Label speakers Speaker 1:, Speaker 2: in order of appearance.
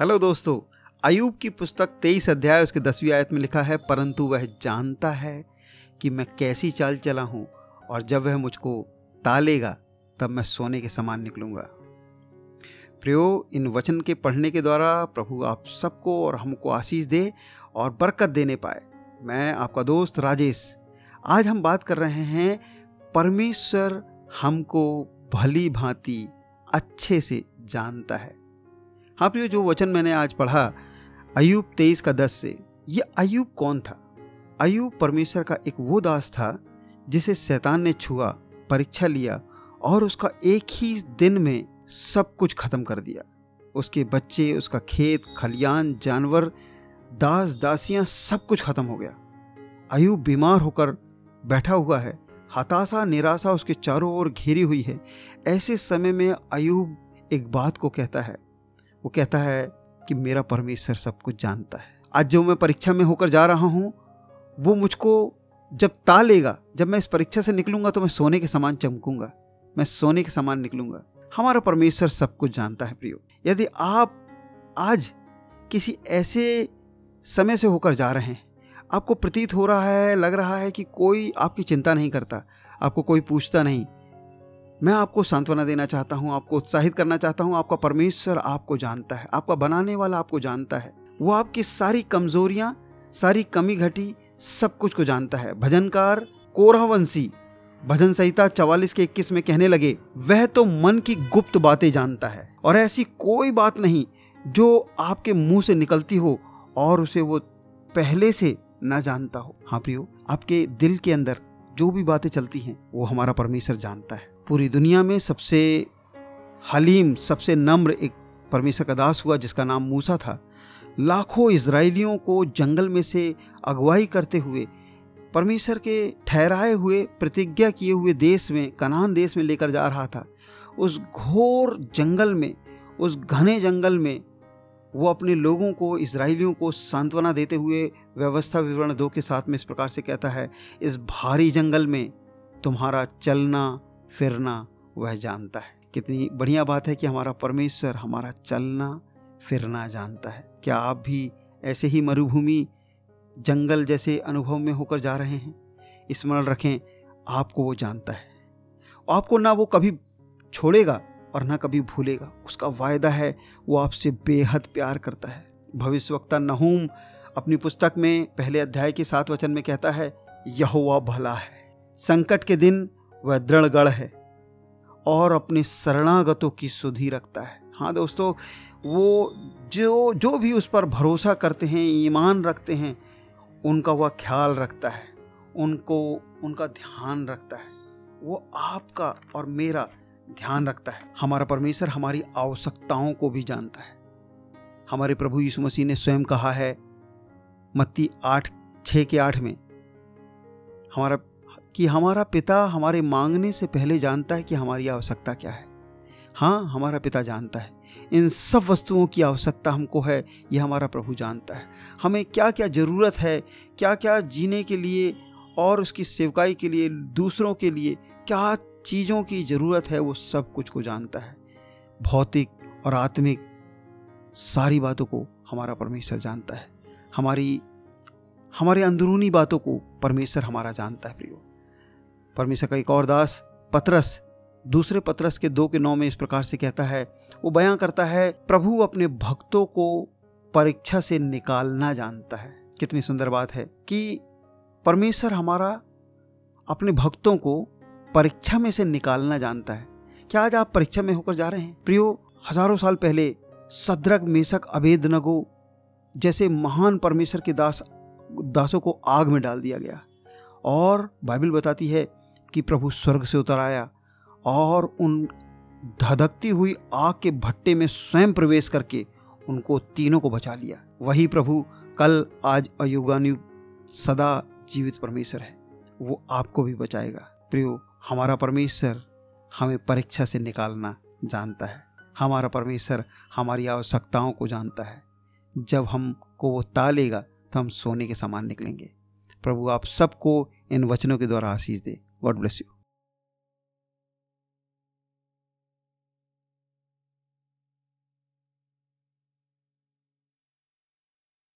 Speaker 1: Hello दोस्तों। अयूब की पुस्तक तेईस अध्याय, उसके दसवीं आयत में लिखा है, परंतु वह जानता है कि मैं कैसी चाल चला हूँ, और जब वह मुझको तालेगा, तब मैं सोने के समान निकलूँगा। प्रियो, इन वचन के पढ़ने के द्वारा प्रभु आप सबको और हमको आशीष दे और बरकत देने पाए। मैं आपका दोस्त राजेश। आज हम बात कर रहे हैं, परमेश्वर हमको भली भांति अच्छे से जानता है। हाँ प्रियो, जो वचन मैंने आज पढ़ा अयूब तेईस का दस से, ये अयूब कौन था? अयूब परमेश्वर का एक वो दास था, जिसे शैतान ने छुआ, परीक्षा लिया, और उसका एक ही दिन में सब कुछ खत्म कर दिया। उसके बच्चे, उसका खेत, खलियान, जानवर, दास, दासियाँ सब कुछ खत्म हो गया। अयूब बीमार होकर बैठा हुआ है। हताशा, निराशा उसके चारों ओर घेरी हुई है। ऐसे समय में अयूब एक बात को कहता है वो कहता है कि मेरा परमेश्वर सब कुछ जानता है। आज जो मैं परीक्षा में होकर जा रहा हूँ, वो मुझको जब ता लेगा, जब मैं इस परीक्षा से निकलूँगा तो मैं सोने के समान चमकूँगा, मैं सोने के समान निकलूँगा। हमारा परमेश्वर सब कुछ जानता है प्रियो। यदि आप आज किसी ऐसे समय से होकर जा रहे हैं, आपको प्रतीत हो रहा है, लग रहा है कि कोई आपकी चिंता नहीं करता, आपको कोई पूछता नहीं मैं आपको सांत्वना देना चाहता हूँ, आपको उत्साहित करना चाहता हूँ, आपका परमेश्वर आपको जानता है, आपका बनाने वाला आपको जानता है। वो आपकी सारी कमजोरियाँ, सारी कमी घटी, सब कुछ को जानता है। भजनकार कोरहवंशी, भजन संहिता चवालीस के इक्कीस में कहने लगे, वह तो मन की गुप्त बातें जानता है, और ऐसी कोई बात नहीं जो आपके मुँह से निकलती हो और उसे वो पहले से ना जानता हो। हाँ प्रियो, आपके दिल के अंदर जो भी बातें चलती हैं, वो हमारा परमेश्वर जानता है। पूरी दुनिया में सबसे हलीम, सबसे नम्र एक परमेश्वर का दास हुआ, जिसका नाम मूसा था। लाखों इसराइलियों को जंगल में से अगुवाई करते हुए, परमेश्वर के ठहराए हुए, प्रतिज्ञा किए हुए देश में, कनान देश में लेकर जा रहा था। उस घोर जंगल में, उस घने जंगल में, वो अपने लोगों को इसराइलियों को सांत्वना देते हुए व्यवस्था विवरण दो के साथ में इस प्रकार से कहता है, इस भारी जंगल में तुम्हारा चलना फिरना वह जानता है। कितनी बढ़िया बात है कि हमारा परमेश्वर, हमारा चलना फिरना जानता है। क्या आप भी ऐसे ही मरुभूमि, जंगल जैसे अनुभव में होकर जा रहे हैं? स्मरण रखें, आपको वो जानता है। आपको ना वो कभी छोड़ेगा और ना कभी भूलेगा। उसका वायदा है, वो आपसे बेहद प्यार करता है। भविष्यवक्ता नहूम अपनी पुस्तक में पहले अध्याय के सात वचन में कहता है यह भला है। संकट के दिन वह दृढ़गढ़ है और अपने शरणागतों की सुधि रखता है। हाँ दोस्तों, वो जो जो भी उस पर भरोसा करते हैं, ईमान रखते हैं, उनका वह ख्याल रखता है, उनको, उनका ध्यान रखता है। वो आपका और मेरा ध्यान रखता है। हमारा परमेश्वर हमारी आवश्यकताओं को भी जानता है। हमारे प्रभु यीशु मसीह ने स्वयं कहा है, मत्ती आठ छः के आठ में, हमारा कि हमारा पिता हमारे मांगने से पहले जानता है कि हमारी आवश्यकता क्या है। हाँ हमारा पिता जानता है। इन सब वस्तुओं की आवश्यकता हमको है, यह हमारा प्रभु जानता है। हमें क्या क्या ज़रूरत है क्या क्या जीने के लिए और उसकी सेवकाई के लिए, दूसरों के लिए, क्या चीज़ों की ज़रूरत है, वो सब कुछ को जानता है। भौतिक और आत्मिक सारी बातों को हमारा परमेश्वर जानता है। हमारी, हमारे अंदरूनी बातों को परमेश्वर हमारा जानता है, प्रियो। परमेश्वर का एक और दास, पतरस। दूसरे पतरस के दो के नौ में इस प्रकार से कहता है, वो बयां करता है, प्रभु अपने भक्तों को परीक्षा से निकालना जानता है। कितनी सुंदर बात है कि परमेश्वर हमारा अपने भक्तों को परीक्षा में से निकालना जानता है। क्या आज आप परीक्षा में होकर जा रहे हैं? प्रियो, हज़ारों साल पहले सद्रक, मेसक अभेद नगो जैसे महान परमेश्वर के दास, दासों को आग में डाल दिया गया। और बाइबल बताती है कि प्रभु स्वर्ग से उतर आया और उन धधकती हुई आग के भट्टे में स्वयं प्रवेश करके उनको तीनों को बचा लिया। वही प्रभु कल आज अयुगानुयुग सदा जीवित परमेश्वर है। वो आपको भी बचाएगा। प्रियो, हमारा परमेश्वर हमें परीक्षा से निकालना जानता है। हमारा परमेश्वर हमारी आवश्यकताओं को जानता है। जब हमको वो तालेगा तो हम सोने के समान निकलेंगे। प्रभु, आप सबको इन वचनों के द्वारा आशीष दे। God bless you.